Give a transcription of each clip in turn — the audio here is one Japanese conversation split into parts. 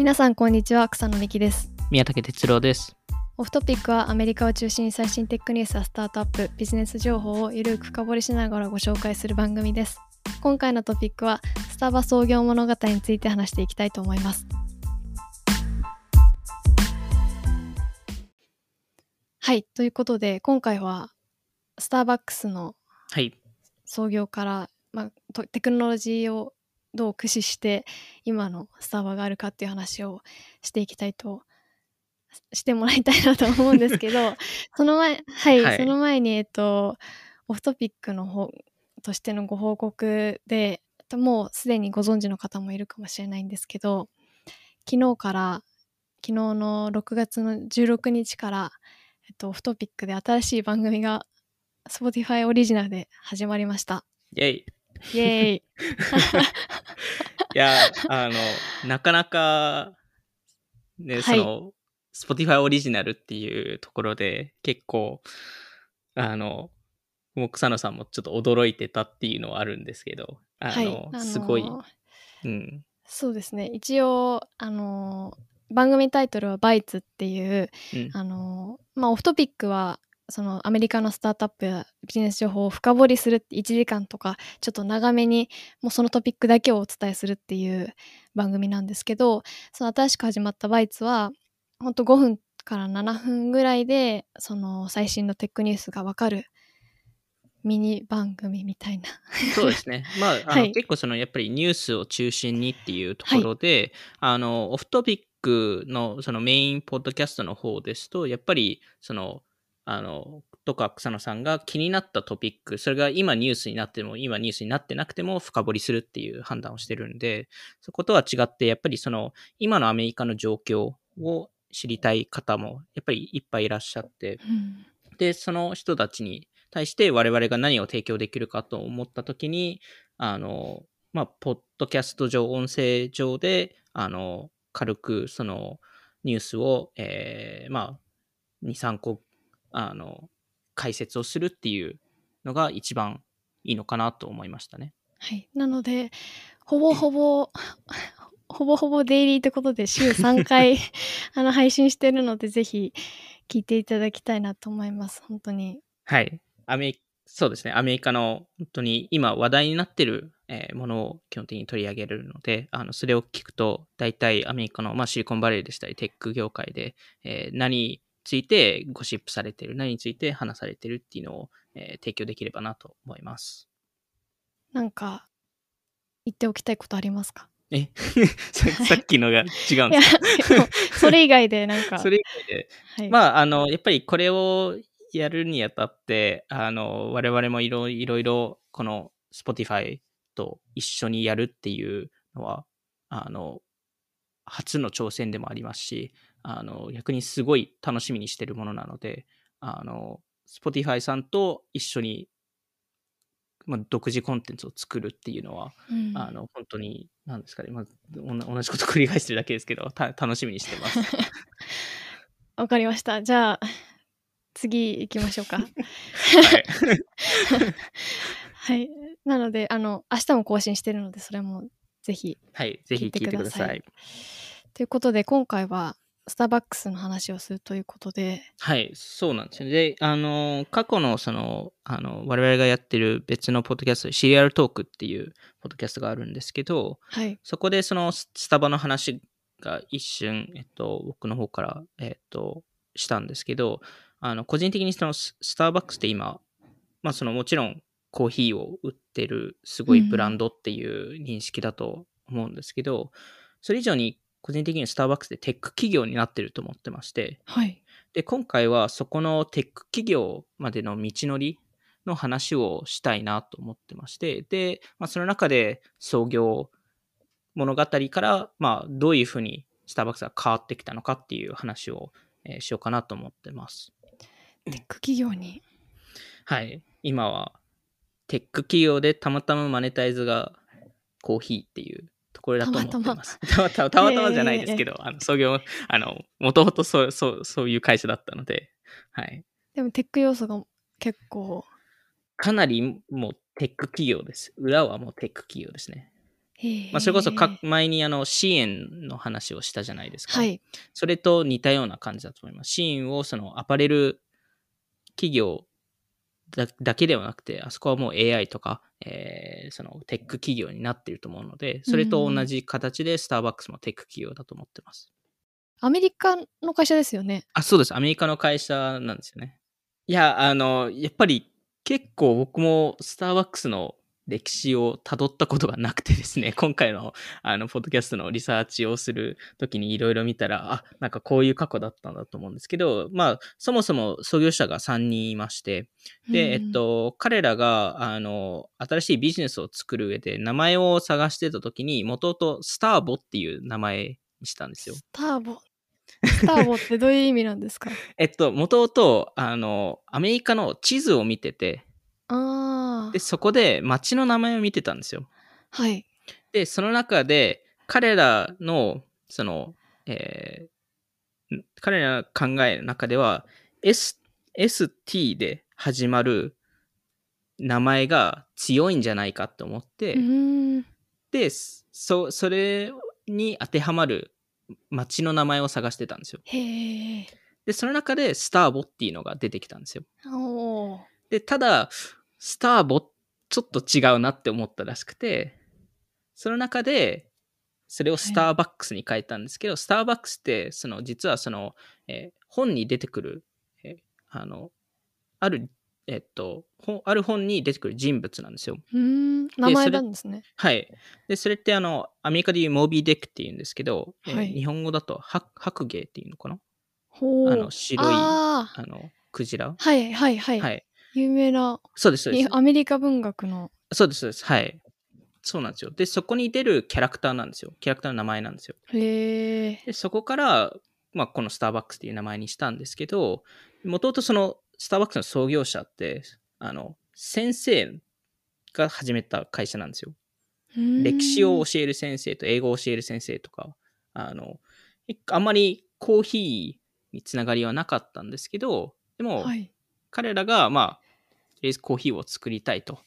皆さんこんにちは草野美希です宮武哲郎です。オフトピックはアメリカを中心に最新テックニュースやスタートアップビジネス情報をゆるく深掘りしながらご紹介する番組です今回のトピックはスタバ創業物語について話していきたいと思いますはいということで今回はスターバックスのはい。創業から、まあ、とテクノロジーをどう駆使して今のスタバがあるかっていう話をしていきたいとしてもらいたいなと思うんですけど その前はい、はいその前にえっとオフトピックの方としてのご報告でもうすでにご存知の方もいるかもしれないんですけど昨日から昨日の6月の16日から、えっと、オフトピックで新しい番組が Spotify オリジナルで始まりました。イェイ。イエーイ。いや、あの、なかなか、ね、はい。その、Spotify オリジナルっていうところで、結構、あの、もう草野さんもちょっと驚いてたっていうのはあるんですけど、あの、はいあのーすごい、うん。そうですね。一応あのー番組タイトルは「バイツ」っていううん。あのーまあオフトピックはそのアメリカのスタートアップやビジネス情報を深掘りするって1時間とかちょっと長めにもうそのトピックだけをお伝えするっていう番組なんですけどその新しく始まったバイツはほんと5分から7分ぐらいでその最新のテックニュースがわかるミニ番組みたいな。そうですね。まあ、あのはい。結構そのやっぱりニュースを中心にっていうところで、あの、オフトピックのそのメインポッドキャストの方ですと、やっぱりその、あの、とか草野さんが気になったトピック、それが今ニュースになっても、今ニュースになってなくても深掘りするっていう判断をしてるんで、そことは違って、やっぱりその、今のアメリカの状況を知りたい方も、やっぱりいっぱいいらっしゃって、うん。で、その人たちに対して我々が何を提供できるかと思ったときに、あの、まあ、ポッドキャスト上、音声上で、あの、軽くそのニュースを、えーまあ、2、3個、あの、解説をするっていうのが一番いいのかなと思いましたね。はい。なので、ほぼほぼ、ほぼほぼデイリーってことで週3回 あの配信してるので、ぜひ聞いていただきたいなと思います。本当に。はい。アメリそうですね。アメリカの本当に今話題になってる、えーものを基本的に取り上げるので、あのそれを聞くと、大体アメリカの、まあ、シリコンバレーでしたり、テック業界で、えー何についてゴシップされてる、何について話されてるっていうのを、えー提供できればなと思います。なんか、言っておきたいことありますか？え？さ さっきのが違うんですか？それ以外でなんか、それ以外で、はい。まあ、あの、やっぱりこれをやるにあたって、あの、我々もいろいろいろ、この Spotify と一緒にやるっていうのは、あの、初の挑戦でもありますし、あの、逆にすごい楽しみにしてるものなので、あの、Spotify さんと一緒に、まあ、独自コンテンツを作るっていうのは、うんあの、本当に、なんですかね、まあ、同じこと繰り返してるだけですけど、た楽しみにしてます。わかりました。じゃあ、次行きましょうか。はい。はい。なので、あの、明日も更新してるので、それもぜひはい、ぜひ聞いてください。ということで今回はスターバックスの話をするということではい、そうなんですよね。で、あの、過去のその、あの、我々がやってる別のポッドキャスト、シリアルトークっていうポッドキャストがあるんですけど、はいそこでそのススタバの話が一瞬、えっと、僕の方から、えっと、したんですけど、あの、個人的にそのススターバックスって今、まあそのもちろんコーヒーを売ってるすごいブランドっていう認識だと思うんですけど、それ以上に個人的にスターバックスでテック企業になってると思ってまして、はい。で、今回はそこのテック企業までの道のりの話をしたいなと思ってまして、で、まあ、その中で創業物語から、まあ、どういうふうにスターバックスが変わってきたのかっていう話を、えーしようかなと思ってます。テック企業に？はい。今は、テック企業でたまたまマネタイズがコーヒーっていうところだと思ってます。たまたまたまたまじゃないですけど、あの創業、あの、もともとそう、そう、そういう会社だったので、はい。でもテック要素が結構かなりもうテック企業です。裏はもうテック企業ですね。へまあ、それこそかえ前にあの支援の話をしたじゃないですか。はい。それと似たような感じだと思います。シーンをそのアパレル企業だだけではなくて、あそこはもう AI とか、えーそのテック企業になっていると思うので、それと同じ形でスターバックスもテック企業だと思ってます。アメリカの会社ですよね。あ、そうです。アメリカの会社なんですよね。いや、あの、やっぱり結構僕もスターバックスの歴史を辿ったことがなくてですね、今回のあの、ポッドキャストのリサーチをするときにいろいろ見たら、あ、なんかこういう過去だったんだと思うんですけど、まあ、そもそも創業者が3人いまして、で、えっと、彼らが、あの、新しいビジネスを作る上で名前を探してたときに、元々スターボっていう名前にしたんですよ。スターボ？スターボってどういう意味なんですか？えっと、元々、あの、アメリカの地図を見てて、で、。そこで街の名前を見てたんですよ。はい。で、その中で、彼らの、その、えーん彼らの考えの中では、S、ST で始まる名前が強いんじゃないかと思って。で、そ、それに当てはまる街の名前を探してたんですよ。で、その中でスターボっていうのが出てきたんですよ。で、ただ、スターボ、ちょっと違うなって思ったらしくて、その中で、それをスターバックスに変えたんですけど、スターバックスって、その、実はその、えー本に出てくる、えーあの、ある、えっと、本ある本に出てくる人物なんですよ。うーん。名前なんですね。はい。で、それってあの、アメリカでいうモービーデックって言うんですけど、えーはい日本語だとハ白芸っていうのかな？ほう。あの、白い、あの、クジラ？はいはいはい。はい。有名なそうです、そうですに。アメリカ文学の。そうです、そうです。はい。そうなんですよ。で、そこに出るキャラクターなんですよ。キャラクターの名前なんですよ。へえ。で、そこから、まあ、このスターバックスっていう名前にしたんですけど、もともとその、スターバックスの創業者って、あの、先生が始めた会社なんですよ。歴史を教える先生と英語を教える先生とか、あの、あんまりコーヒーにつながりはなかったんですけど、でも、はい。彼らが、まあ、とりあえずコーヒーを作りたいと。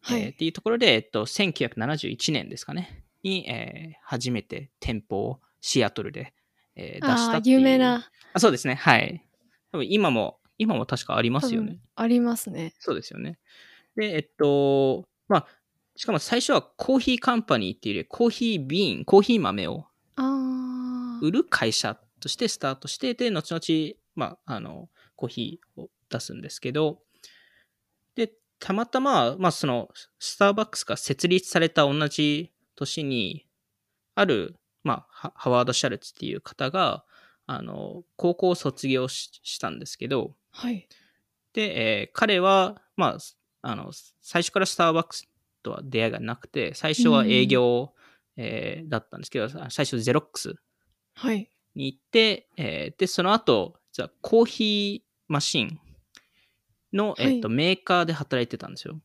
はい。えーっていうところで、えっと、1971年ですかね、に、えー初めて店舗をシアトルで、えー出したっていう。有名な。あ。そうですね、はい。多分今も、今も確かありますよね。ありますね。そうですよね。で、えっと、まあ、しかも最初はコーヒーカンパニーっていうより、コーヒービーン、コーヒー豆をああ。売る会社としてスタートして、で、後々、まあ、あの、コーヒーを出すんですけど、で、たまたま、まあ、その、スターバックスが設立された同じ年に、ある、まあ、ハハワード・シャルツっていう方が、あの、高校を卒業ししたんですけど、はい。で、えー彼は、まあ、あの、最初からスターバックスとは出会いがなくて、最初は営業、えーだったんですけど、最初ゼロックスはい。に行って、えーで、その後、じゃあコーヒーマシンの、はいえっとメーカーで働いてたんですよ。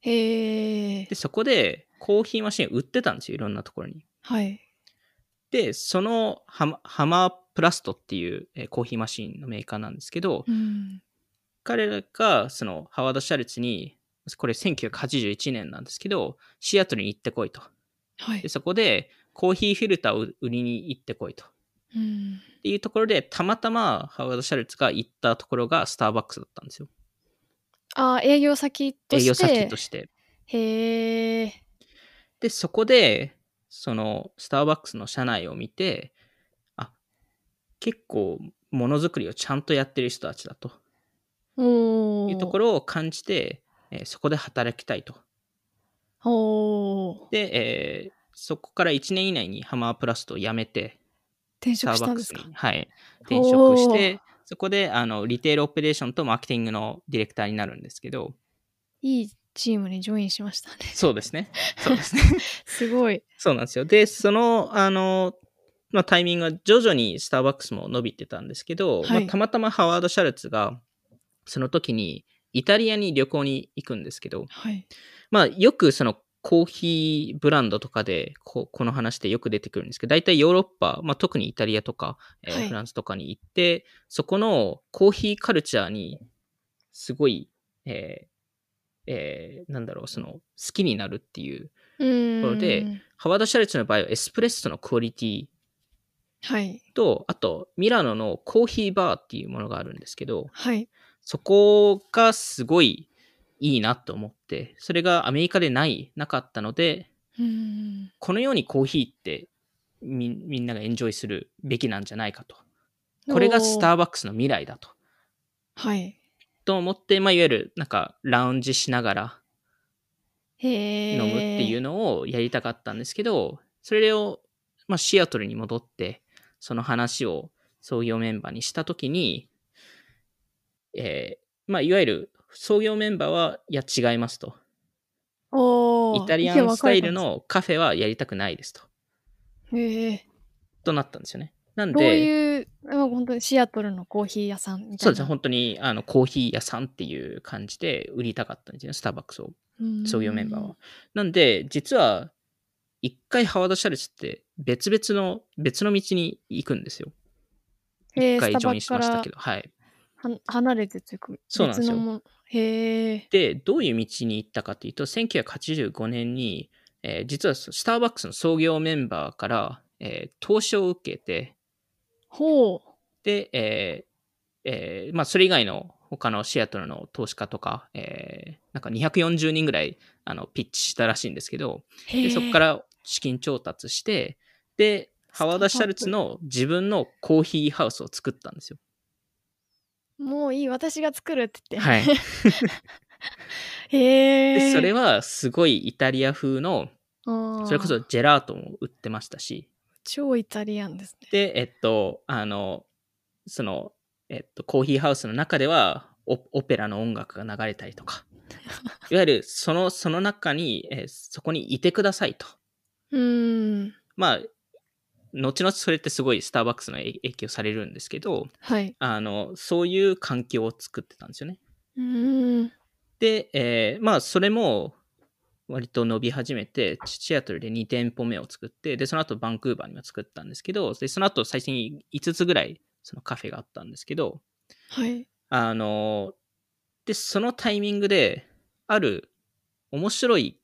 へえで、。そこでコーヒーマシン売ってたんですよ、いろんなところに。はい。で、そのハマハマープラストっていう、えーコーヒーマシンのメーカーなんですけど、うん。彼らがそのハワード・シャルツに、これ1981年なんですけど、シアトルに行ってこいと。はいで、。そこでコーヒーフィルターを売りに行ってこいと。うん。っていうところで、たまたまハワード・シャルツが行ったところがスターバックスだったんですよ。ああ、営業先として？営業先として。へえ。で、そこで、そのスターバックスの社内を見て、あ、結構ものづくりをちゃんとやってる人たちだとおお。いうところを感じて、えーそこで働きたいと。おお。で、えーそこから1年以内にハマープラストを辞めて、転スターバックス職したんですかに、はい、転職して、そこであのリテールオペレーションとマーケティングのディレクターになるんですけど、いいチームにジョインしましたね。そうですね。そうですね。すごい。そうなんですよ。で、その、あの、まあ、タイミングが徐々にスターバックスも伸びてたんですけど、はいまあ、たまたまハワード・シャルツが、その時にイタリアに旅行に行くんですけど、はい。まあ、よくそのコーヒーブランドとかでここの話でよく出てくるんですけど、大体ヨーロッパ、まあ、特にイタリアとか、えーはいフランスとかに行って、そこのコーヒーカルチャーにすごい、えーえーなんだろう、その、好きになるっていううん。ところでハワード・シャの場合はエスプレッソのクオリティはい。と、あと、ミラノのコーヒーバーっていうものがあるんですけど、はい。そこがすごいいいなと思って、それがアメリカでない、なかったので、うん。このようにコーヒーってみみんながエンジョイするべきなんじゃないかと。これがスター。ーバックスの未来だと。はい。と思って、まあ、いわゆるなんかラウンジしながら。飲むっていうのをやりたかったんですけど、それを、まあ、シアトルに戻って、その話を創業メンバーにしたときに、えーまあ、いわゆる創業メンバーは、いや、違いますと。おーイタリアンスタイル。のカフェはやりたくないですと。へえ。となったんですよね。なんどうで、いう、あ本当にシアトルのコーヒー屋さんみたいな。そうですね、本当にあのコーヒー屋さんっていう感じで売りたかったんですよね、スターバックスを、うん創業メンバーは。。なんで、実は、一回ハワード・シャルツって別々の、別の道に行くんですよ。一回ジョインしましたけスど、はい。は離れてというか、そうなんですよへえ。で、どういう道に行ったかというと、1985年に、えー実はスターバックスの創業メンバーから、えー投資を受けて、ほう。で、えーえーまあ、それ以外の他のシアトルの投資家とか、えーなんか240人ぐらいあのピッチしたらしいんですけど。でそこから資金調達して、で、ハワード・シャルツの自分のコーヒーハウスを作ったんですよ。もういい、私が作るって言って。はい。へえ。でそれはすごいイタリア風の、それこそジェラートも売ってましたし、超イタリアンですね。で、えっと、あの、その、えっと、コーヒーハウスの中ではオ、オペラの音楽が流れたりとか、いわゆるその、その中に、えーそこにいてくださいと。うーん。まあ、後々それってすごいスターバックスの影影響されるんですけど、はい。あの、そういう環境を作ってたんですよね。うーん。で、えーまあ、それも割と伸び始めて、シアトルで2店舗目を作って、で、その後バンクーバーにも作ったんですけど、で、その後最初に5つぐらいそのカフェがあったんですけど、はい。あの、で、そのタイミングで、ある面白い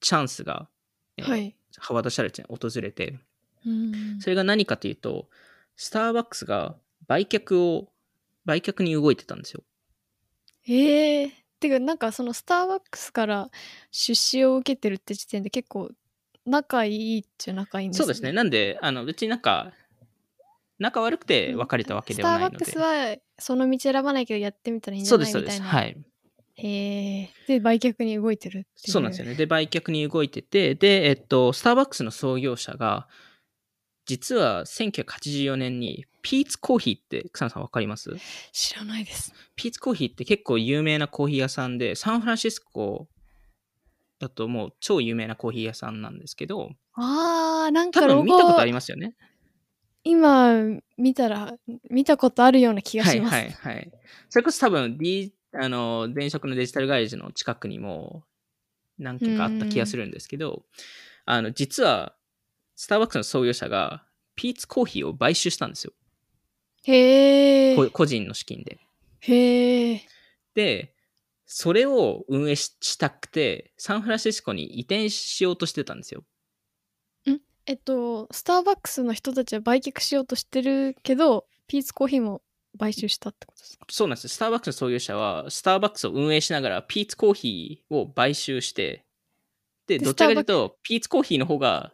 チャンスが、えーはい。ハワード・シャルツに訪れて、うーんそれが何かというと、スターバックスが売却を、売却に動いてたんですよ。ええてか、なんかそのスターバックスから出資を受けてるって時点で結構仲いいっちゃ仲いいんですそうですね。。なんで、あの別になんか、仲悪くて別れたわけではないので。スターバックスはその道選ばないけどやってみたらいいんじそうです、そうです。ゃないみたいな。はい。へえ。で、売却に動いてるっていう。そうなんですよね。で、売却に動いてて、で、えっと、スターバックスの創業者が、実は1984年に、ピーツコーヒーって、草野さんわかります？知らないです。ピーツコーヒーって結構有名なコーヒー屋さんで、サンフランシスコだともう超有名なコーヒー屋さんなんですけど、あー、なん多かロゴ分見たことありますよね。今見たら見たことあるような気がはいします。はいはい。それこそ多分、D、あの、電飾のデジタルガレージの近くにも何軒かあった気がするんですけど、あの、実は、スターバックスの創業者が、ピーツコーヒーを買収したんですよ。へえ。こ個人の資金で。へえ。で、それを運営ししたくて、サンフランシスコに移転しようとしてたんですよ。えっと、スターバックスの人たちは売却しようとしてるけど、ピーツコーヒーも買収したってことですか？そうなんです。スターバックスの創業者は、スターバックスを運営しながら、ピーツコーヒーを買収して、で、でどちらかというと、ピーツコーヒーの方が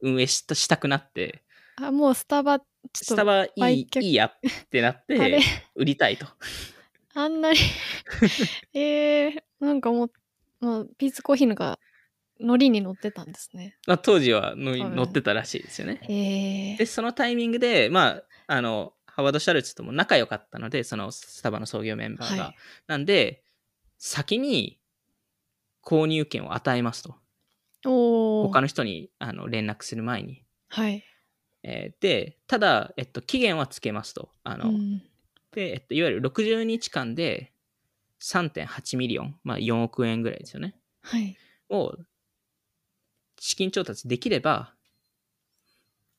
運営したしたくなって、あ、もうスタバ、ちょっとスタバいいいいやってなって、売りたいと。あんなに えー、なんかもう、まあ、ピーツコーヒーのがノリに乗ってたんですね。まあ、当時は乗り多分乗ってたらしいですよね。へえで、そのタイミングで、まあ、あの、ハワード・シャルツとも仲良かったので、そのスタバの創業メンバーが。はいなんで、先に購入権を与えますと。他の人にあの連絡する前に。はい。えーで、ただ、えっと、期限はつけますと。あの、うんで、えっと、いわゆる60日間で3.8 million、まあ4億円ぐらいですよね。はい。を資金調達できれば、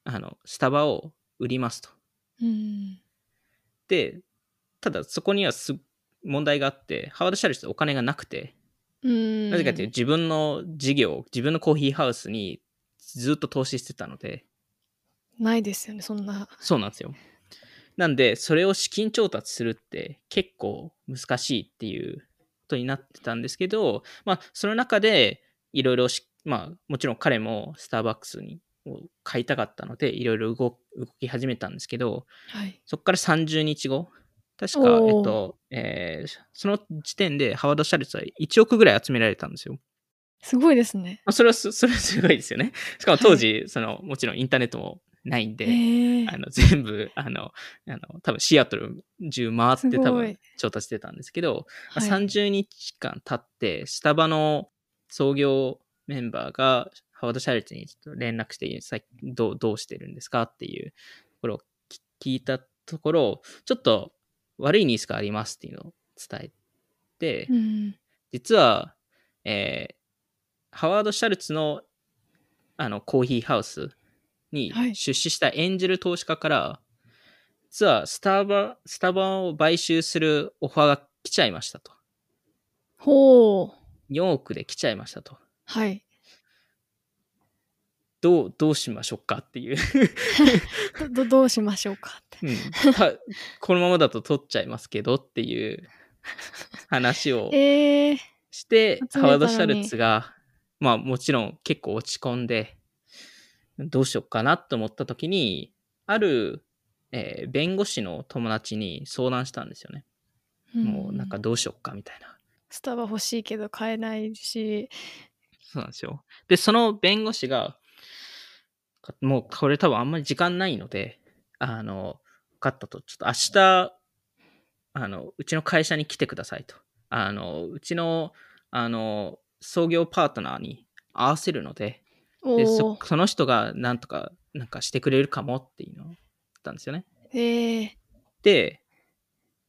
あの、スタバを売りますと。うん。で、ただそこにはす問題があって、ハワード・シャルツってお金がなくて、うん。なぜかというと自分の事業、自分のコーヒーハウスにずっと投資してたので、ないですよね、そんな。そうなんですよ。なんで、それを資金調達するって結構難しいっていうことになってたんですけど、まあ、その中でいろいろし、まあ、もちろん彼もスターバックスにを買いたかったので、いろいろ動動き始めたんですけど、はい。そこから30日後、確か、えっと、えーその時点でハワード・シャルツは1億ぐらい集められたんですよ。すごいですね。まあそれはす、それはすごいですよね。しかも当時、その、もちろんインターネットもないんで、あの全部、あの、あの多分シアトル中回って多分調達してたんですけど、まあはい30日間経って、スタバの創業メンバーがハワード・シャルツにちょっと連絡して、さどうどうしてるんですかっていうところを聞聞いたところ、ちょっと悪いニュースがありますっていうのを伝えて、うん。実は、えーハワード・シャルツのあのコーヒーハウスにはい出資したエンジェル投資家から、実はスタバ、スタバを買収するオファーが来ちゃいましたと。ほう。4億で来ちゃいましたと。はい。どう、どうしましょうかっていう。ど、どどうしましょうかって。うんたこのままだと取っちゃいますけどっていう話を ええして、集めたのにハワード・シャルツが、まあもちろん結構落ち込んで、どうしようかなと思った時に、ある、えー弁護士の友達に相談したんですよね。もうなんかどうしようかみたいな。スタバ欲しいけど買えないし。そうなんですよ。で、その弁護士が、かもうこれ多分あんまり時間ないので、あの、分かったと。ちょっと明日、あの、うちの会社に来てくださいと。あの、うちの、あの、創業パートナーに合わせるので、おでそお。その人がなんとか、なんかしてくれるかもっていうのを言ったんですよね。ええで、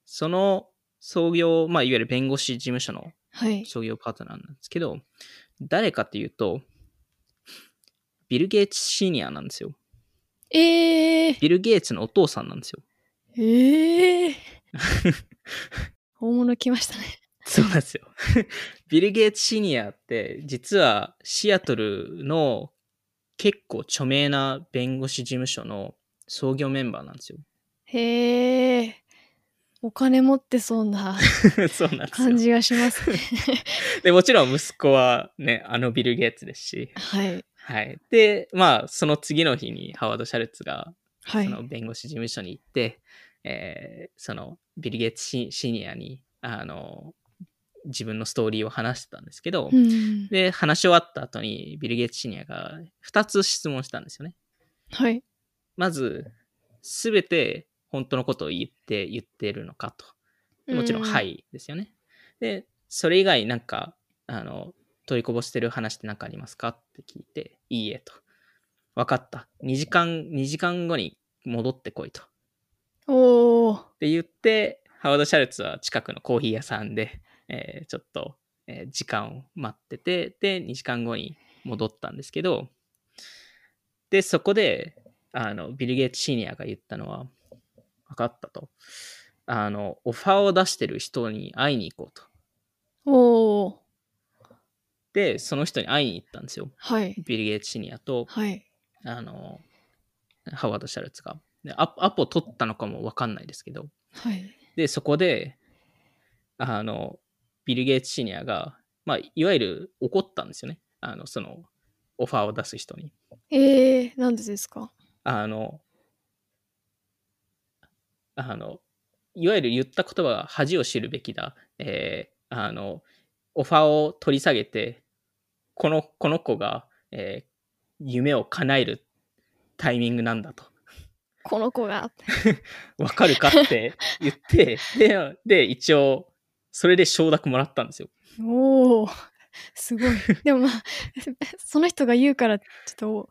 その創業、まあ、いわゆる弁護士事務所のはい。創業パートナーなんですけど、誰かっていうと、ビル・ゲイツシニアなんですよ。ええビル・ゲイツのお父さんなんですよ。ええ 大物来ましたね。そうなんですよ。ビル・ゲイツシニアって、実はシアトルの結構著名な弁護士事務所の創業メンバーなんですよ。へえ。お金持ってそうな。感じがしますね。で、もちろん息子はね、あのビル・ゲイツですし。はい。はい。で、まあ、その次の日にハワード・シャルツがはいそ。の弁護士事務所に行って、えーそのビル・ゲイツシシニアにあの自分のストーリーを話してたんですけど、うん。で話し終わった後にビル・ゲイツシニアが2つ質問したんですよね。はい。まず全て本当のことを言って言ってるのかと。でもちろん、うんはいですよね。で、それ以外なんか、あの、取りこぼしてる話って何かありますか？って聞いて、いいえと。分かった。2時間、2時間後に戻ってこいと。おお。って言って、ハワード・シャルツは近くのコーヒー屋さんで、えーちょっと、えー時間を待ってて、で、2時間後に戻ったんですけど、で、そこで、あの、ビル・ゲイツ・シニアが言ったのは、分かったと。あの、オファーを出してる人に会いに行こうと。おお。で、その人に会いに行ったんですよ。はい。ビル・ゲイツ・シニアと、はい。あの、ハワード・シャルツが。でアアポ取ったのかも分かんないですけど、はい。で、そこで、あの、ビル・ゲイツ・シニアが、まあ、いわゆる怒ったんですよね。あの、その、オファーを出す人に。ええなんでですか？あの、あの、いわゆる言った言葉が恥を知るべきだ。えーあの、オファーを取り下げて、この、この子が、えー夢を叶えるタイミングなんだと。この子が。わかるかって言って、で、で、一応、それで承諾もらったんですよ。おお。すごい。でもまあ、その人が言うから、ちょっと、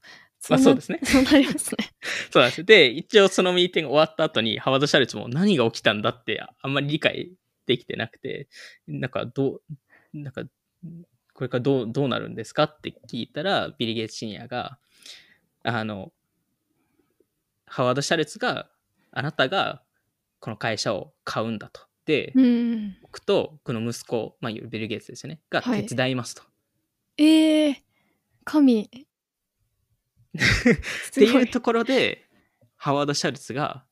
なまあそうですねそうなりますね。そうなんです。で、一応そのミーティング終わった後に、ハワード・シャルツも何が起きたんだってあんまり理解できてなくて、なんかどう、なんか、これからどうどうなるんですかって聞いたら、ビリ・ゲイツ・シニアが、あの、ハワード・シャルツが、あなたがこの会社を買うんだと。で、うん。僕とこの息子、まあ、ビル・ゲイツですよね、がはい手伝いますと。ええ神。っていうところで、ハワード・シャルツが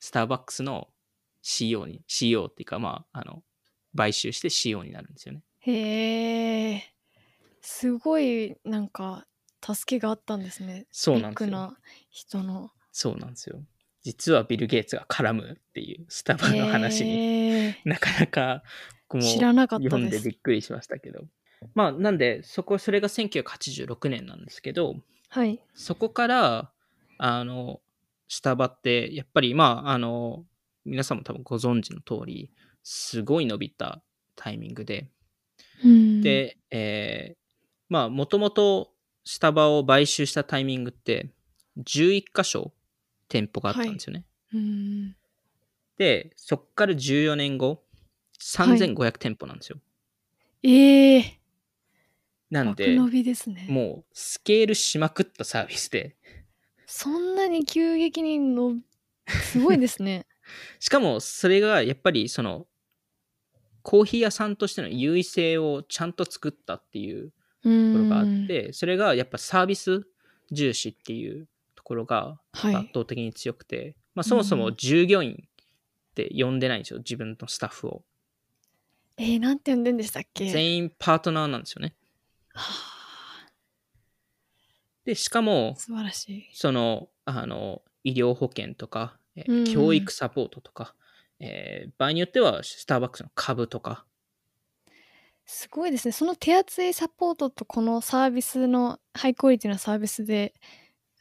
スターバックスの CEO に、CEO っていうか、まあ、あの、買収して CEO になるんですよね。へえ。すごい、なんか、助けがあったんですね。そうなんですよな人の。そうなんですよ。実はビル・ゲイツが絡むっていうスタバの話に、なかなか僕も知らなかった読んで。びっくりしましたけど。まあ、なんで、そこ、それが1986年なんですけど、はい。そこから、あの、スタバって、やっぱり、まあ、あの、皆さんも多分ご存知の通り、すごい伸びたタイミングで、うん、で、えーまあ、もともとスタバを買収したタイミングって、11箇所店舗があったんですよね。うん。で、そっから14年後、3500店舗なんですよ。ええなんで、爆伸びですね。もうスケールしまくったサービスで、そんなに急激にの、すごいですね。しかもそれがやっぱりその、コーヒー屋さんとしての優位性をちゃんと作ったっていうところがあって、それがやっぱサービス重視っていうところがはい。圧倒的に強くて、まあ、そもそも従業員って呼んでないんですよ、自分のスタッフを。えー、なんて呼んでんでしたっけ？全員パートナーなんですよね。はあで、しかも、素晴らしい。その、あの、医療保険とか、えうん教育サポートとか、えー場合によってはスターバックスの株とか、すごいですね。その手厚いサポートとこのサービスのハイクオリティなサービスで、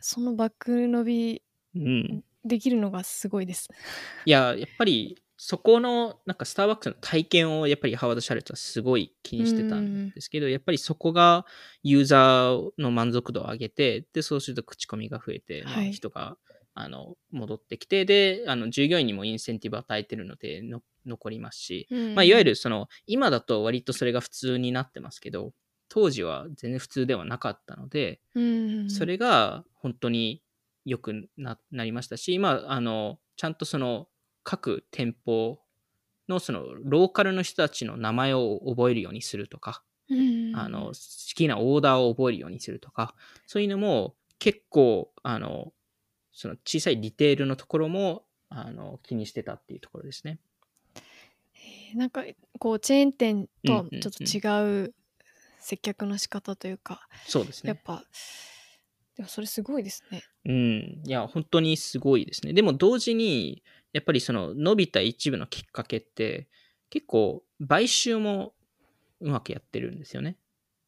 そのバック伸びうん。できるのがすごいです。いや、やっぱり、そこの、なんかスターバックスの体験を、やっぱりハワード・シャレットはすごい気にしてたんですけど、やっぱりそこがユーザーの満足度を上げて、で、そうすると口コミが増えて、まあはい人が、あの、戻ってきて、で、あの、従業員にもインセンティブを与えてるので、の残りますし、まあ、いわゆる、るその、今だと割とそれが普通になってますけど、当時は全然普通ではなかったので、うん、それが本当に良くななりましたし、まあ、あの、ちゃんとその、各店舗のその、ローカルの人たちの名前を覚えるようにするとか、うん、あの、好きなオーダーを覚えるようにするとか、そういうのも結構、あの、その小さいディテールのところも、あの、気にしてたっていうところですね。えーなんかこうチェーン店とはちょっと違う接客の仕方というか、そうですねやっ。ぱでもそれすごいですね。うん。いや、本当にすごいですね。でも同時に、やっぱりその伸びた一部のきっかけって、結構買収もうまくやってるんですよね。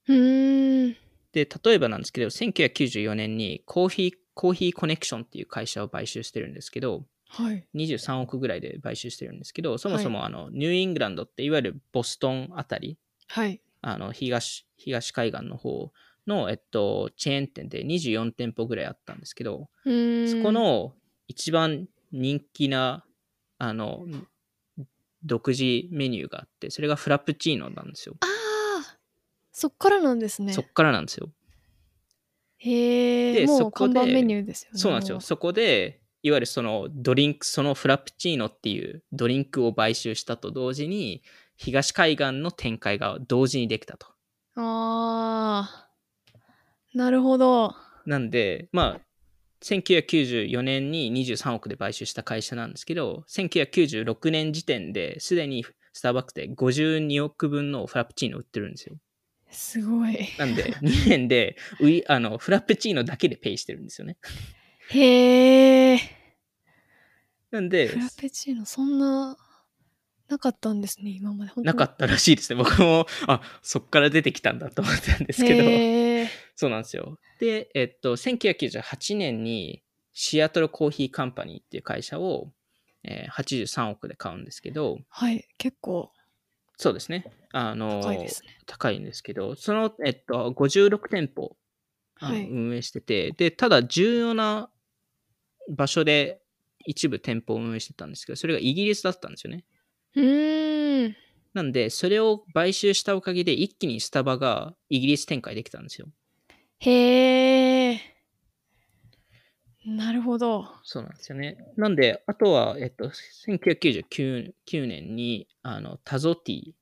うーんで、例えばなんですけど、1994年にコーヒー、コーヒーコネクションっていう会社を買収してるんですけど、はい。23億ぐらいで買収してるんですけど、そもそもあの、ニューイングランドっていわゆるボストンあたり、はい。あの東東海岸の方の、えっと、チェーン店で24店舗ぐらいあったんですけど、うーんそこの一番人気な、あの、独自メニューがあって、それがフラプチーノなんですよ。ああそっからなんですねそ。っからなんですよ。へえもうでそこで看板メニューですよね。そうなんですよ。もそこで、いわゆるそのドリンク、そのフラプチーノっていうドリンクを買収したと同時に、東海岸の展開が同時にできたと。ああなるほど。なんで、まあ、1994年に23億で買収した会社なんですけど、1996年時点ですでにスターバックスで52億分のフラペチーノ売ってるんですよ。すごい。なんで、2年でウイあのフラペチーノだけでペイしてるんですよね。へえ。なんでフ、ラペチーノそんななかったんですね今まで。なかったらしいですね。僕も、あ、そっから出てきたんだと思ったんですけど。そうなんですよ。で、えっと、1998年にシアトルコーヒーカンパニーっていう会社を、えー83億で買うんですけど、はい結構そうですね。あの、高いですね。高いんですけど、その、えっと、56店舗、あのはい運営してて、で、ただ重要な場所で一部店舗を運営してたんですけど、それがイギリスだったんですよね。うーん。なんで、それを買収したおかげで一気にスタバがイギリス展開できたんですよ。へえ。なるほど。そうなんですよね。なんで、あとは、えっと、1999年に、あの、タゾティ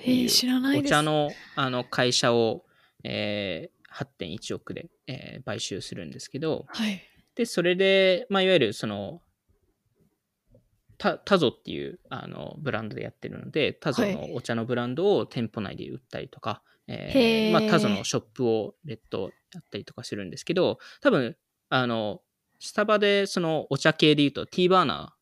えー、知らない。お茶のあの会社を、えー、8.1億で、えー、買収するんですけど、はい。で、それで、まあ、いわゆるその、タタゾっていうあのブランドでやってるので、タゾのお茶のブランドを店舗内で売ったりとか、えへーーまあ、タゾのショップを別途やったりとかするんですけど、多分、あの、スタバでそのお茶系で言うと、ティーバーナ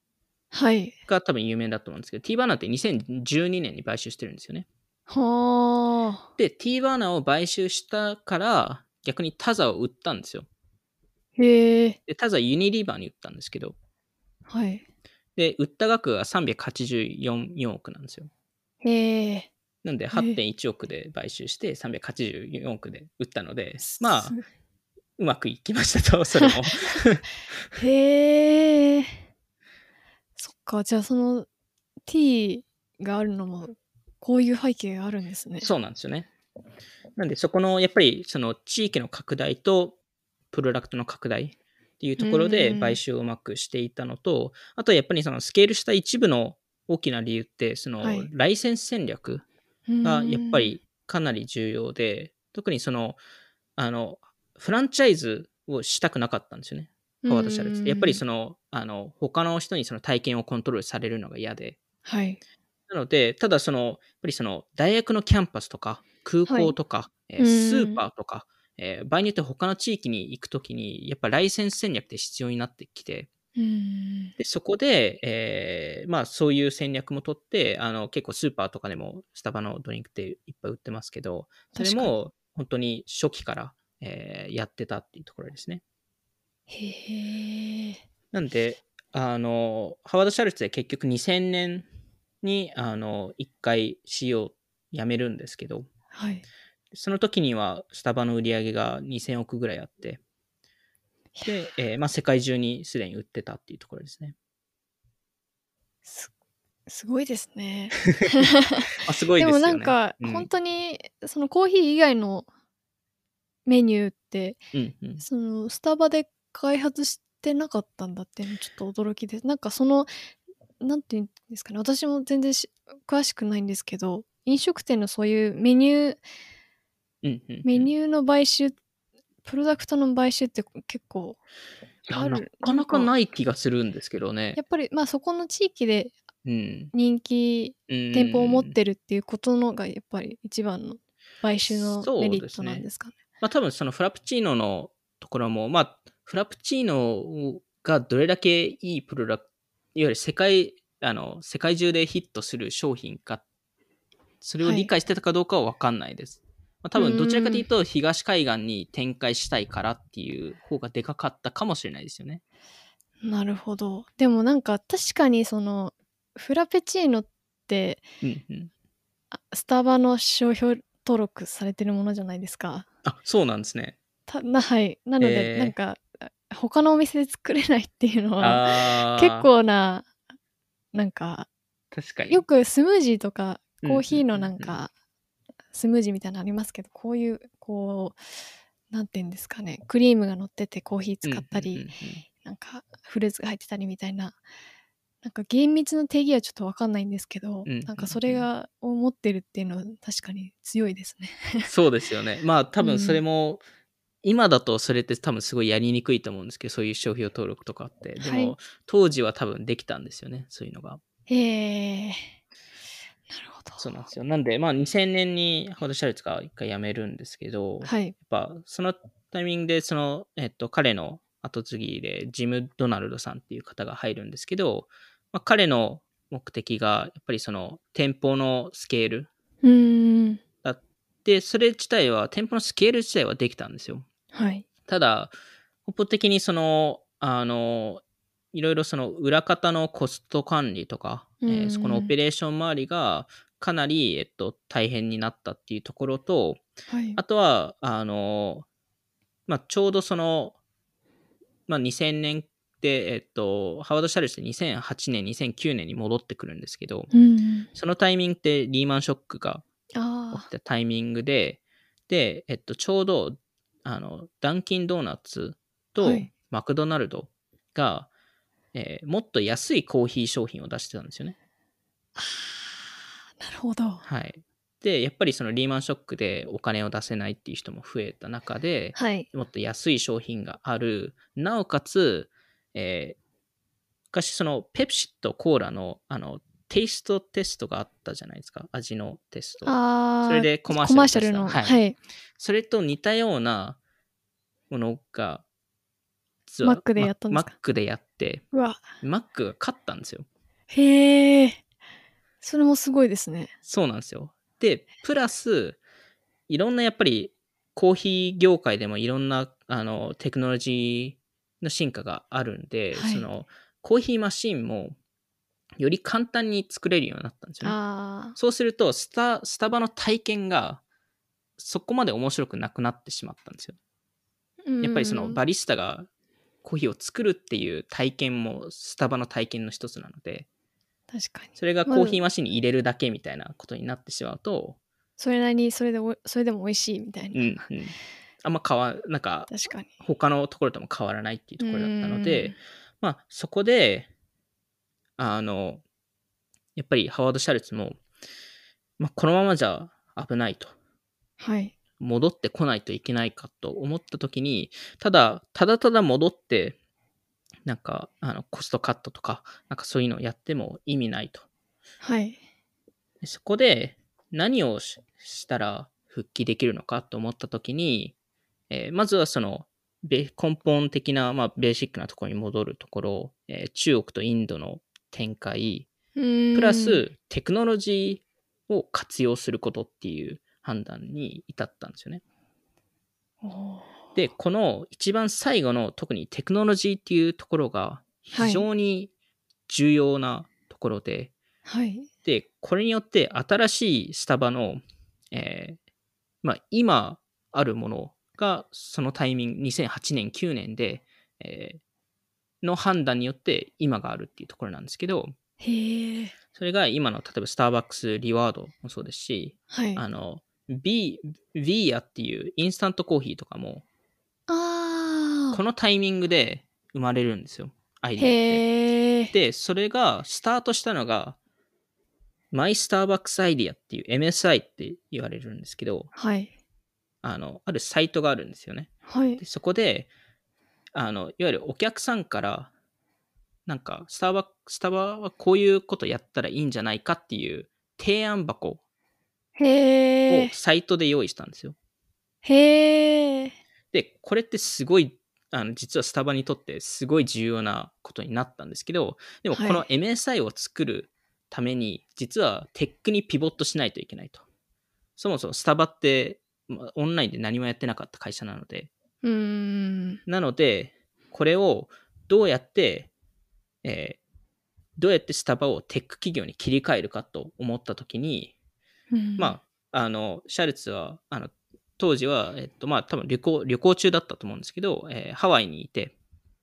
はい。ーが多分有名だと思うんですけど、ティーバーナーって2012年に買収してるんですよね。はあ。で、ティーバーナーを買収したから、逆にタザを売ったんですよ。へえ。で、タザはユニリーバーに売ったんですけど、はい。で、売った額が384億なんですよ。へえ。なんで、8.1億で買収して、384億で売ったので、まあす、うまくいきましたと、それも。へえ。そっか、じゃあその T があるのも、こういう背景があるんですね。そうなんですよね。なんで、そこの、やっぱり、その地域の拡大と、プロダクトの拡大っていうところでうん買収をうまくしていたのと、あとはやっぱりそのスケールした一部の大きな理由って、そのはいライセンス戦略がやっぱりかなり重要で、特にその、あの、フランチャイズをしたくなかったんですよね。ハワード・シャルツって。やっぱりその、の、あの、他の人にその体験をコントロールされるのが嫌で。はい。なので、ただその、やっぱりその、大学のキャンパスとか、空港とか、えーうんスーパーとか、えー場合によって他の地域に行くときに、やっぱライセンス戦略って必要になってきて、うん。でそこで、えーまあそういう戦略も取って、あの結構スーパーとかでもスタバのドリンクっていっぱい売ってますけど、それも本当に初期から、えーやってたっていうところですね。へえ。なんで、あの、ハワード・シャルツで結局2000年に、あの、1回 CEO を辞めるんですけど、はい。その時にはスタバの売り上げが2000億ぐらいあって、で、えーまあ、世界中にすでに売ってたっていうところですね。すすごいですね。あすごいでですよね。もなんか、うん本当にそのコーヒー以外のメニューってうんうん。そのスタバで開発してなかったんだっていうのちょっと驚きです。なんかそのなんていうんですかね。私も全然し詳しくないんですけど飲食店のそういうメニューうんうんうん。メニューの買収プロダクトの買収って結構ある。なかなかない気がするんですけどね。や。っぱりまあそこの地域でうん、人気店店舗を持ってるっていうことのがやっぱり一番の買収のメリットなんですかね。まあ多分そのフラプチーノのところも、まあフラプチーノがどれだけいいプロダクト、いわゆる世界、あの、世界中でヒットする商品か、それを理解してたかどうかはわかんないです。まあ多分どちらかというと東海岸に展開したいからっていう方がでかかったかもしれないですよね。なるほど。でもなんか確かにそのフラペチーノってうんうん。あスタバの商標登録されてるものじゃないですか。あ、そうなんですね。たなはい。なので、へーなんかあ他のお店で作れないっていうのはあー結構ななんか確かに。よくスムージーとかうんコーヒーのなんうんうんかスムージーみたいなのありますけどこういうこうなんていうんですかねクリームが乗っててコーヒー使ったり、うんうんうんうんなんかフルーツが入ってたりみたいななんか厳密な定義はちょっとわかんないんですけど、うんうんうんなんかそれがを持ってるっていうのは確かに強いですね。そうですよね。まあ多分それも、今だとそれって多分すごいやりにくいと思うんですけど、そういう商標登録とかって。でも、はい当時は多分できたんですよね、そういうのが。へえなるほど。そうなんですよ。なんで、まあ2000年にハワード・シャルツが一回辞めるんですけど、やっはい。ぱそのタイミングで、その、えっと、彼の後継ぎでジム・ドナルドさんっていう方が入るんですけど、まあ、彼の目的が、やっぱりその店舗のスケールうーん。で、それ自体は、店舗のスケール自体はできたんですよ。はい。ただ、一方的にその、あの、いろいろその裏方のコスト管理とか、えーうんそこのオペレーション周りがかなり、えっと、大変になったっていうところと、はい。あとは、あの、まあ、ちょうどその、まあ、2000年で、えっと、ハワード・シャルツで2008年、2009年に戻ってくるんですけど、うん。そのタイミングでリーマンショックがあ起きたタイミングで、で、えっと、ちょうど、あの、ダンキンドーナツと、はいマクドナルドが、えーもっと安いコーヒー商品を出してたんですよね。なるほど。はい。で、やっぱりそのリーマンショックでお金を出せないっていう人も増えた中で、はい。もっと安い商品がある。なおかつ、えー昔そのペプシとコーラのあのテイストテストがあったじゃないですか。味のテスト。ああ。それでコマーシャルの。はい。はいそれと似たようなものが、実はマックでやったんですか？マックでやって、うわ。マックが勝ったんですよ。へえ。それもすごいですね。そうなんですよ。で、プラス、いろんなやっぱりコーヒー業界でもいろんなあのテクノロジーの進化があるんで、はいそのコーヒーマシンもより簡単に作れるようになったんですよね。そうするとスタ、スタバの体験がそこまで面白くなくなってしまったんですよ。やっぱりそのバリリスタがコーヒーを作るっていう体験もスタバの体験の一つなので、確かに。それがコーヒーマシンに入れるだけみたいなことになってしまうと、それなりにそれでおそれでも美味しいみたいな。うんうん、あんま変わなんか確かに。他のところとも変わらないっていうところだったので、うんまあそこであのやっぱりハワード・シャルツも、まあ、このままじゃ危ないとはい。戻ってこないといけないかと思った時にただただただ戻ってなんかあのコストカットとかなんかそういうのをやっても意味ないとはい。でそこで何をししたら復帰できるのかと思ったときに、えーまずはそのベ根本的な、まあ、ベーシックなところに戻るところ、えー中国とインドの展開、ププラステクノロジーを活用することっていう判断に至ったんですよね。で、この一番最後の特にテクノロジーっていうところが非常に重要なところで、はい。で、これによって新しいスタバの、えーまあ、今あるものがそのタイミング、2008年、9年で、えーの判断によって今があるっていうところなんですけど、へえ。それが今の例えばスターバックスリワードもそうですし、はい。あの、ビビーヤっていうインスタントコーヒーとかも。このタイミングで生まれるんですよ。アイデアって。で、それがスタートしたのが、マイスターバックスアイディアっていう MSI って言われるんですけど、はい。あの、あるサイトがあるんですよね。はいで。そこで、あの、いわゆるお客さんから、なんか、スターバスタバはこういうことやったらいいんじゃないかっていう提案箱。をサイトで用意したんですよ。へえ。で、これってすごい、あの、実はスタバにとってすごい重要なことになったんですけど、でもこのは MSI を作るために、実はテックにピボットしないといけないと。そもそもスタバって、まあオンラインで何もやってなかった会社なので、うーん。なので、これをどうやって、えーどうやってスタバをテック企業に切り替えるかと思ったときに、うんまあ、あの、シャルツは、あの、当時は、えっと、まあ、多分旅行、旅行中だったと思うんですけど、えーハワイにいて、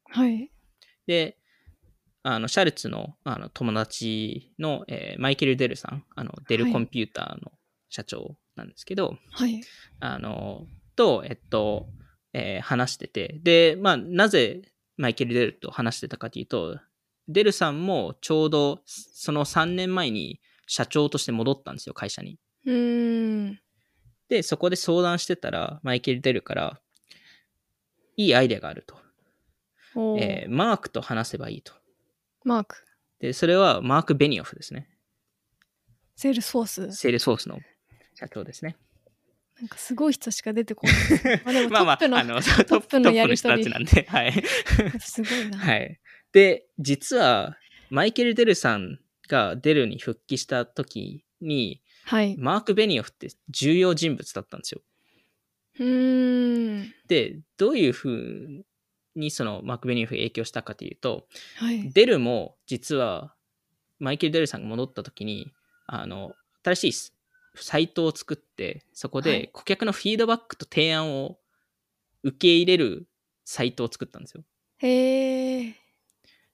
はい。で、あの、シャルツのあの友達の、えーマイケル・デルさん、あの、デルはいコンピューターの社長なんですけど、はい。あの、と、えっと、えー話してて、で、まあ、なぜマイケル・デルと話してたかというと、デルさんもちょうどその3年前に社長として戻ったんですよ、会社に。うーん。で、そこで相談してたら、マイケル・デルから、いいアイデアがあると。えーマークと話せばいいと。マーク。で、それはマーク・ベニオフですね。セールスフォース。セールスフォースの社長ですね。なんかすごい人しか出てこない。まあでもトまあまあ、の、トップのやりトとりップの人たちなんで、はい。すごいな。はい。で、実は、マイケル・デルさんがデルに復帰した時に、はい。マーク・ベニオフって重要人物だったんですよ。うーん。で、どういうふうにそのマーク・ベニオフが影響したかというと、はい。デルも実は、マイケル・デルさんが戻った時に、あの、新しいスサイトを作って、そこはいで顧客のフィードバックと提案を受け入れるサイトを作ったんですよ。へえ。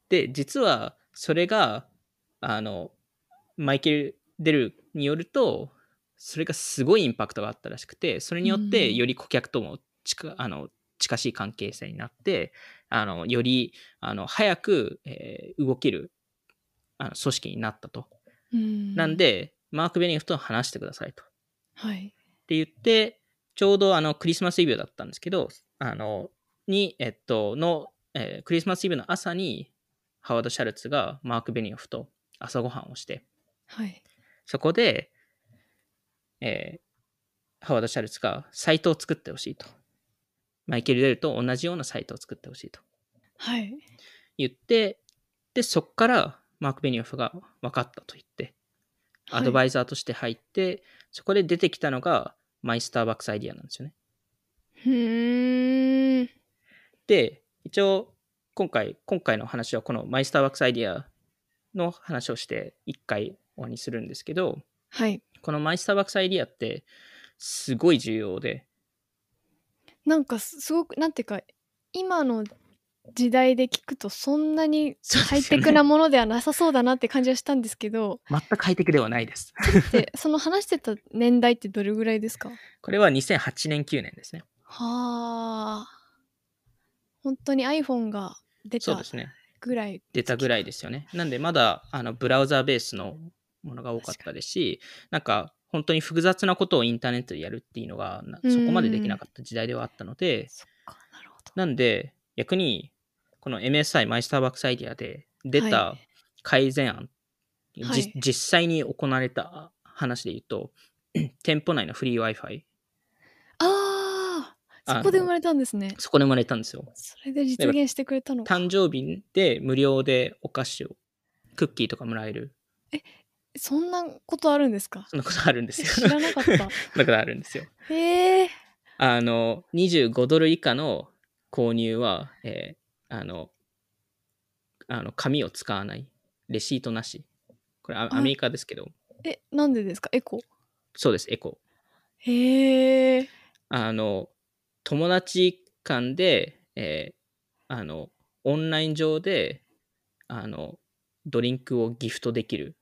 で、実はそれが、あの、マイケル・デルによると、それがすごいインパクトがあったらしくて、それによってうんより顧客とも近あの近しい関係性になって、あの、より、あの、早く、えー動ける、あの、組織になったと。うんなん、で、マーク・ベニフと話してくださいと。はい。って言って、ちょうどあのクリスマスイブだったんですけど、あの、に、えっと、の、えークリスマスイブの朝に、ハワード・シャルツがマーク・ベニオフと朝ごはんをして、はい。そこで、えーハワード・シャルツがサイトを作ってほしいと。マイケル・デルと同じようなサイトを作ってほしいとはい。言って、で、そこからマーク・ベニオフが分かったと言って、アドバイイザーとして入って、そこで出てきたのがマイスターバックスアイディアなんですよね。ふーん。で、一応、今回、今回の話はこのマイスターバックスアイディアの話をして一回終わりにするんですけど、はい。このマイスターバックスアイディアってすごい重要で、なんかすすごく、なんていうか、今の時代で聞くとそんなにハイテクなものではなさそうだなって感じはしたんですけど、全くハイテクではないです。で、その話してた年代ってどれぐらいですか？これは2008年9年ですね。はあ。本当に iPhone が出た。ぐらい。出たぐらいですよね。なんでまだあのブラウザーベースのものが多かったですし、なんか本当に複雑なことをインターネットでやるっていうのがそこまでできなかった時代ではあったので。なんで逆にこの MSI マイスターバックスアイディアで出たは改善案、じはい実際に行われた話で言うと、店舗内のフリー Wi-Fi、ああ、そこで生まれたんですね。そこで生まれたんですよ。それで実現してくれたのか。誕生日で無料でお菓子を、クッキーとかもらえる。そんなことあるんですか？そんなことあるんです知よ。らなかった。そんなことあるんですよ。へえ。あの、25ドル以下の購入は、えーあの、あの、紙を使わない。レシートなし。これア、メリカですけど、え、なんでですか？エコ。そうです、エコ。へえ。あの、友達間で、えーあの、オンライン上で、あの、ドリンクをギフトできる。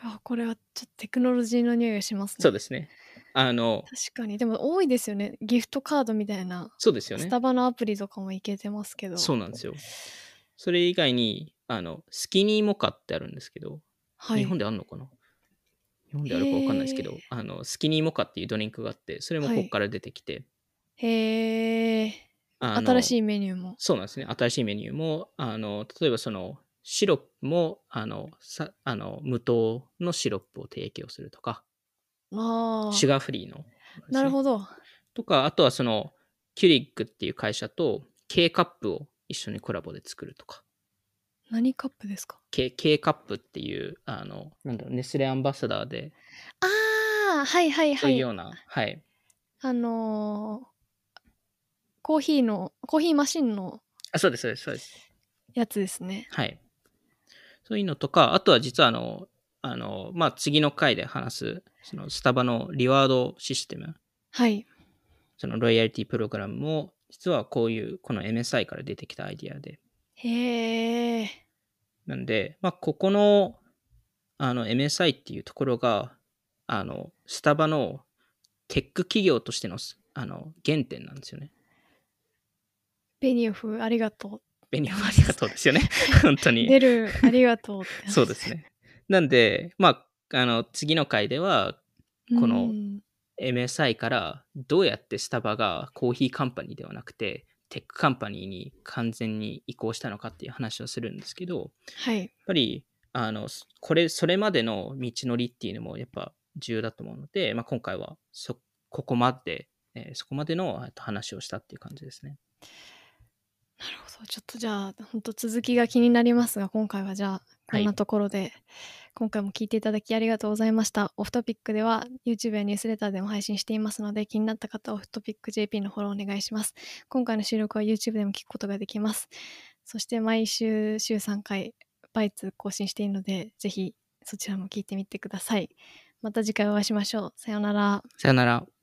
あ、これはちょっとテクノロジーの匂いがしますね。そうですね。あの、確かに。でも多いですよね。ギフトカードみたいな。そうですよねス。タバのアプリとかもいけてますけど。そうなんですよ。それ以外に、あの、スキニーモカってあるんですけど、はい。日本であるのかな？日本であるかわかんないですけどあの、スキニーモカっていうドリンクがあって、それもここから出てきて、へえ。あの新しいメニューも。そうなんですね。新しいメニューも、あの、例えばその、シロップも、あの、さあの無糖のシロップを提供するとか、シュガーフリーの、なるほど。ど。とか、あとはその、キュリックっていう会社と K カップを一緒にコラボで作るとか、何カップですか？K, K カップっていう、あの、なんだろう、ネスレアンバサダーで、ああ、はいはいはいいうそうよ。うな、はい。あのーコーヒーの、コーヒーマシンのあ、そうです、そうです、そうです。やつですね。はい。そういうのとか、あとは実はあの、あの、まあ、次の回で話す、そのスタバのリワードシステム、はい。そのロイヤリティプログラムも、実はこういう、この MSI から出てきたアイディアで。へえ。なんで、まあ、ここの、あの、MSI っていうところが、あの、スタバのテック企業としての、あの、原点なんですよね。ベニオフ、ありがとベニオフありがとうですよね。本当う。に。デル、ありがとうって。そうですね。なんで、まあ、あの、次の回では、このうん MSI からどうやってスタバが coffee company ではなくて、 tech company に完全に移行したのかっていう話をするんですけど、はい。やっぱり、あの、これ、それまでの道のりっていうのもやっぱ重要だと思うので、まあ、今回はそ、ここまで、えーそこまでのえっと話をしたっていう感じですね。なるほど。ちょっとじゃあ、本当続きが気になりますが、今回はじゃあ、こんなところで、今回も聞いていただきありがとうございました。オフトピックでは YouTube やニュースレターでも配信していますので、気になった方はオフトピック JP のフォローお願いします。今回の収録は YouTube でも聞くことができます。そして毎週週3回、バイツ更新しているので、ぜひそちらも聞いてみてください。また次回お会いしましょう。さようなら。さよなら。